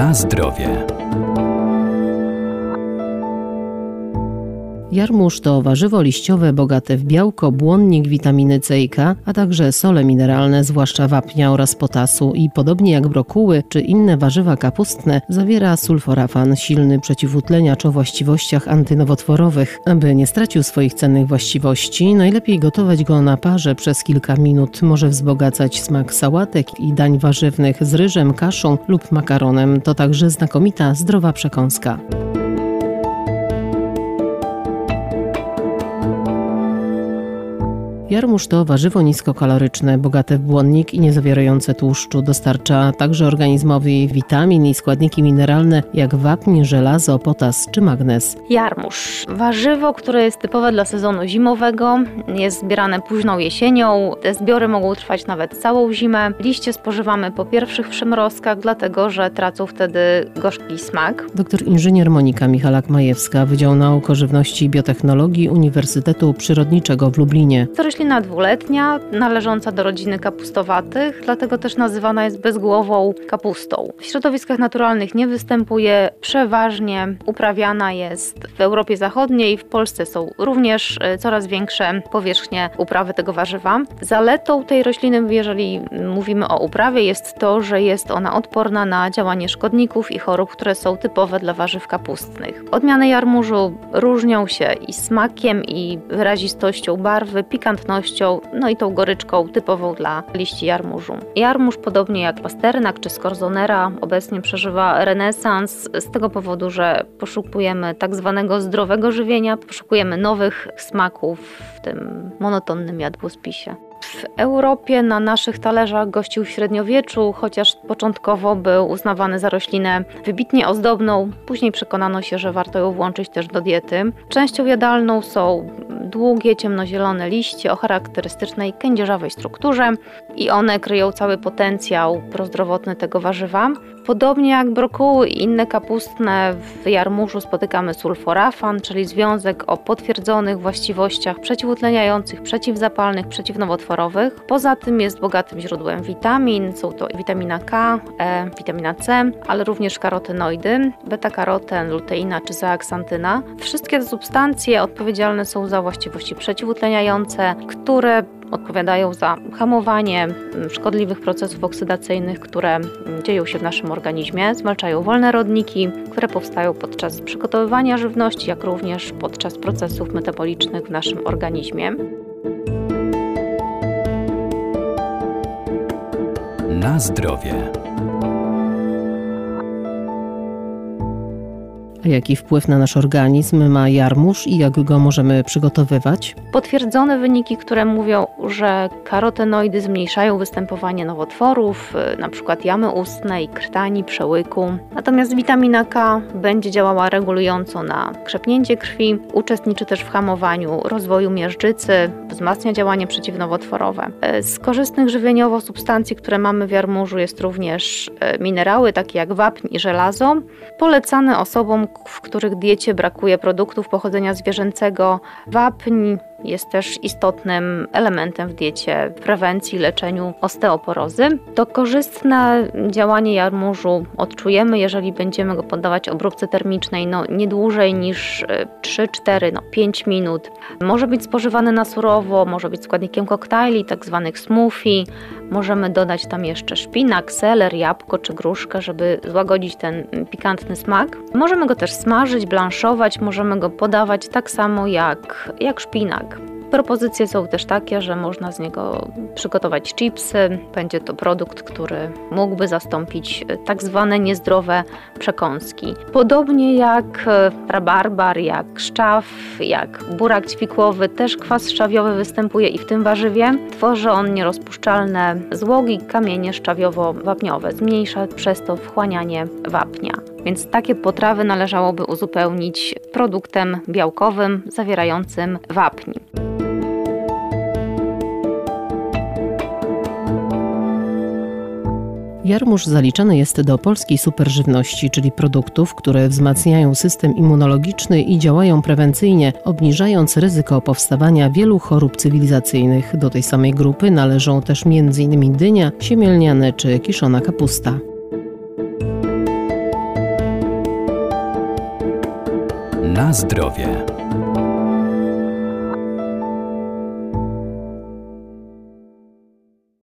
Na zdrowie. Jarmuż to warzywo liściowe bogate w białko, błonnik, witaminy C i K, a także sole mineralne, zwłaszcza wapnia oraz potasu i podobnie jak brokuły czy inne warzywa kapustne, zawiera sulforafan, silny przeciwutleniacz o właściwościach antynowotworowych. Aby nie stracił swoich cennych właściwości, najlepiej gotować go na parze przez kilka minut. Może wzbogacać smak sałatek i dań warzywnych z ryżem, kaszą lub makaronem. To także znakomita, zdrowa przekąska. Jarmuż to warzywo niskokaloryczne, bogate w błonnik i nie zawierające tłuszczu. Dostarcza także organizmowi witamin i składniki mineralne jak wapń, żelazo, potas czy magnez. Jarmuż. Warzywo, które jest typowe dla sezonu zimowego, jest zbierane późną jesienią. Te zbiory mogą trwać nawet całą zimę. Liście spożywamy po pierwszych przymrozkach, dlatego że tracą wtedy gorzki smak. Doktor inżynier Monika Michalak-Majewska, Wydział Nauk o Żywności i Biotechnologii Uniwersytetu Przyrodniczego w Lublinie. Roślina dwuletnia, należąca do rodziny kapustowatych, dlatego też nazywana jest bezgłową kapustą. W środowiskach naturalnych nie występuje, przeważnie uprawiana jest w Europie Zachodniej, w Polsce są również e, coraz większe powierzchnie uprawy tego warzywa. Zaletą tej rośliny, jeżeli mówimy o uprawie, jest to, że jest ona odporna na działanie szkodników i chorób, które są typowe dla warzyw kapustnych. Odmiany jarmużu różnią się i smakiem, i wyrazistością barwy, pikantnością no i tą goryczką typową dla liści jarmużu. Jarmuż, podobnie jak pasternak czy skorzonera, obecnie przeżywa renesans z tego powodu, że poszukujemy tak zwanego zdrowego żywienia, poszukujemy nowych smaków w tym monotonnym jadłospisie. W Europie na naszych talerzach gościł średniowieczu, chociaż początkowo był uznawany za roślinę wybitnie ozdobną. Później przekonano się, że warto ją włączyć też do diety. Częścią jadalną są długie, ciemnozielone liście o charakterystycznej kędzierzawej strukturze i one kryją cały potencjał prozdrowotny tego warzywa. Podobnie jak brokuły i inne kapustne, w jarmużu spotykamy sulforafan, czyli związek o potwierdzonych właściwościach przeciwutleniających, przeciwzapalnych, przeciwnowotworowych. Poza tym jest bogatym źródłem witamin, są to witamina K, E, witamina C, ale również karotenoidy, beta-karoten, luteina czy zeaksantyna. Wszystkie te substancje odpowiedzialne są za właściwości przeciwutleniające, które odpowiadają za hamowanie mm, szkodliwych procesów oksydacyjnych, które mm, dzieją się w naszym organizmie, zwalczają wolne rodniki, które powstają podczas przygotowywania żywności, jak również podczas procesów metabolicznych w naszym organizmie. Na zdrowie. Jaki wpływ na nasz organizm ma jarmuż i jak go możemy przygotowywać? Potwierdzone wyniki, które mówią, że karotenoidy zmniejszają występowanie nowotworów, y, np. jamy ustnej, krtani, przełyku. Natomiast witamina K będzie działała regulująco na krzepnięcie krwi, uczestniczy też w hamowaniu rozwoju miażdżycy, wzmacnia działanie przeciwnowotworowe. Y, z korzystnych żywieniowo substancji, które mamy w jarmużu jest również y, minerały takie jak wapń i żelazo, polecane osobom, w których diecie brakuje produktów pochodzenia zwierzęcego. Wapń jest też istotnym elementem w diecie prewencji, leczeniu osteoporozy. To korzystne działanie jarmużu odczujemy, jeżeli będziemy go poddawać obróbce termicznej no, nie dłużej niż 3, 4, no, 5 minut. Może być spożywany na surowo, może być składnikiem koktajli, tak zwanych smoothie. Możemy dodać tam jeszcze szpinak, seler, jabłko czy gruszkę, żeby złagodzić ten pikantny smak. Możemy go też smażyć, blanszować, możemy go podawać tak samo jak, jak szpinak. Propozycje są też takie, że można z niego przygotować chipsy. Będzie to produkt, który mógłby zastąpić e, tak zwane niezdrowe przekąski. Podobnie jak e, rabarbar, jak szczaw, jak burak ćwikłowy, też kwas szczawiowy występuje i w tym warzywie. Tworzy on nierozpuszczalne złogi, kamienie szczawiowo-wapniowe. Zmniejsza przez to wchłanianie wapnia. Więc takie potrawy należałoby uzupełnić produktem białkowym zawierającym wapń. Jarmuż zaliczany jest do polskiej superżywności, czyli produktów, które wzmacniają system immunologiczny i działają prewencyjnie, obniżając ryzyko powstawania wielu chorób cywilizacyjnych. Do tej samej grupy należą też m.in. dynia, siemielniane czy kiszona kapusta. Na zdrowie.